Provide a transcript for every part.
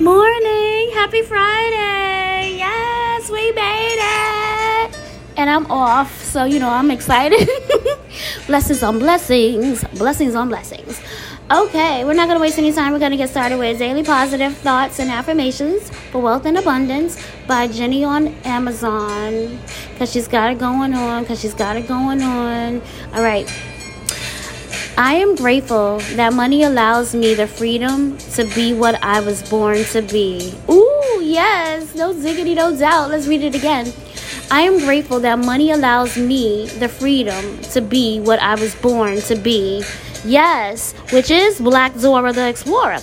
Morning. Happy Friday. Yes, we made it. And I'm off, so you know, I'm excited. blessings on blessings. Blessings on blessings. Okay, we're not to waste any time. We're to get started with Daily Positive Thoughts and Affirmations for Wealth and Abundance by Jenny on Amazon. Because she's got it going on. Because she's got it going on. All right. I am grateful that money allows me the freedom to be what I was born to be. Ooh, yes, no diggity, no doubt. Let's read it again. I am grateful that money allows me the freedom to be what I was born to be. Yes, which is Black Dora the Explorer.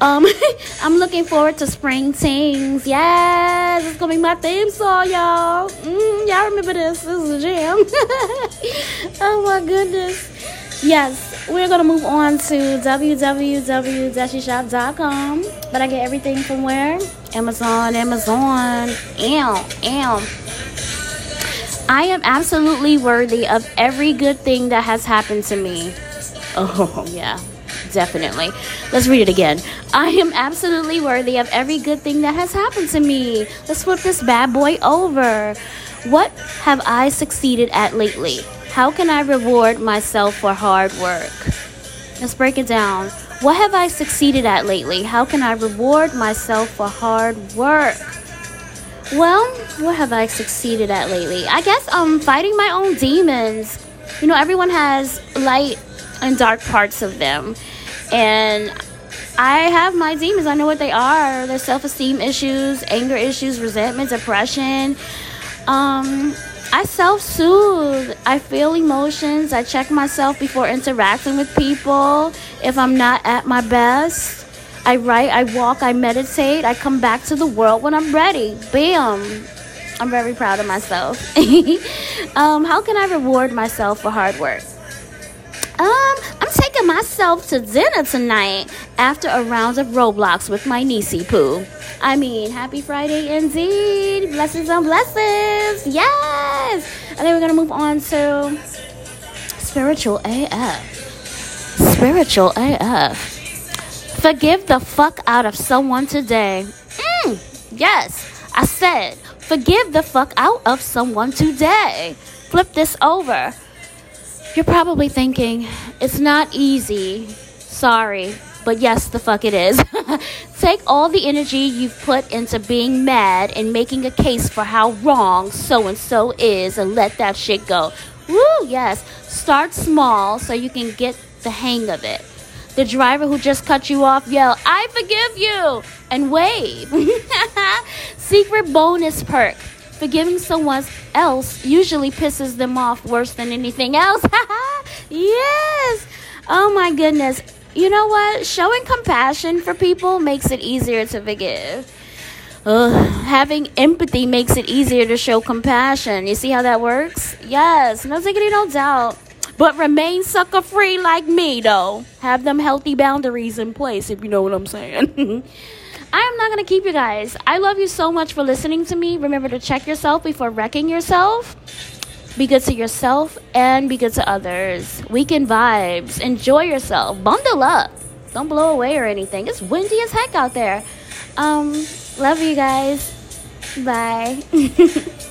Um, I'm looking forward to spring things. Yes, it's gonna be my theme song, y'all. Mm, y'all remember this? This is a jam. oh my goodness. Yes, we're gonna move on to www.dashishop.com. But I get everything from where? Amazon, Amazon. Ew, ew. I am absolutely worthy of every good thing that has happened to me. Oh, yeah, definitely. Let's read it again. I am absolutely worthy of every good thing that has happened to me. Let's flip this bad boy over. What have I succeeded at lately? How can I reward myself for hard work? Let's break it down. What have I succeeded at lately? How can I reward myself for hard work? Well, what have I succeeded at lately? I guess um fighting my own demons. You know, everyone has light and dark parts of them. And I have my demons. I know what they are. They're self-esteem issues, anger issues, resentment, depression. Um I self soothe. I feel emotions. I check myself before interacting with people. If I'm not at my best, I write, I walk, I meditate. I come back to the world when I'm ready. Bam. I'm very proud of myself. um, how can I reward myself for hard work? Um, I'm taking myself to dinner tonight after a round of Roblox with my niecey Pooh. I mean, happy Friday indeed. Blessings on blessings. Yes. And then we're going to move on to spiritual AF. Spiritual AF. Forgive the fuck out of someone today. Mm, yes, I said, forgive the fuck out of someone today. Flip this over. You're probably thinking, it's not easy. Sorry, but yes, the fuck it is. Take all the energy you've put into being mad and making a case for how wrong so and so is and let that shit go. Woo, yes. Start small so you can get the hang of it. The driver who just cut you off yell, I forgive you, and wave. Secret bonus perk forgiving someone else usually pisses them off worse than anything else. yes. Oh my goodness. You know what? Showing compassion for people makes it easier to forgive. Ugh. Having empathy makes it easier to show compassion. You see how that works? Yes, no diggity, no doubt. But remain sucker free like me, though. Have them healthy boundaries in place, if you know what I'm saying. I am not going to keep you guys. I love you so much for listening to me. Remember to check yourself before wrecking yourself. Be good to yourself and be good to others. Weekend vibes. Enjoy yourself. Bundle up. Don't blow away or anything. It's windy as heck out there. Um, love you guys. Bye.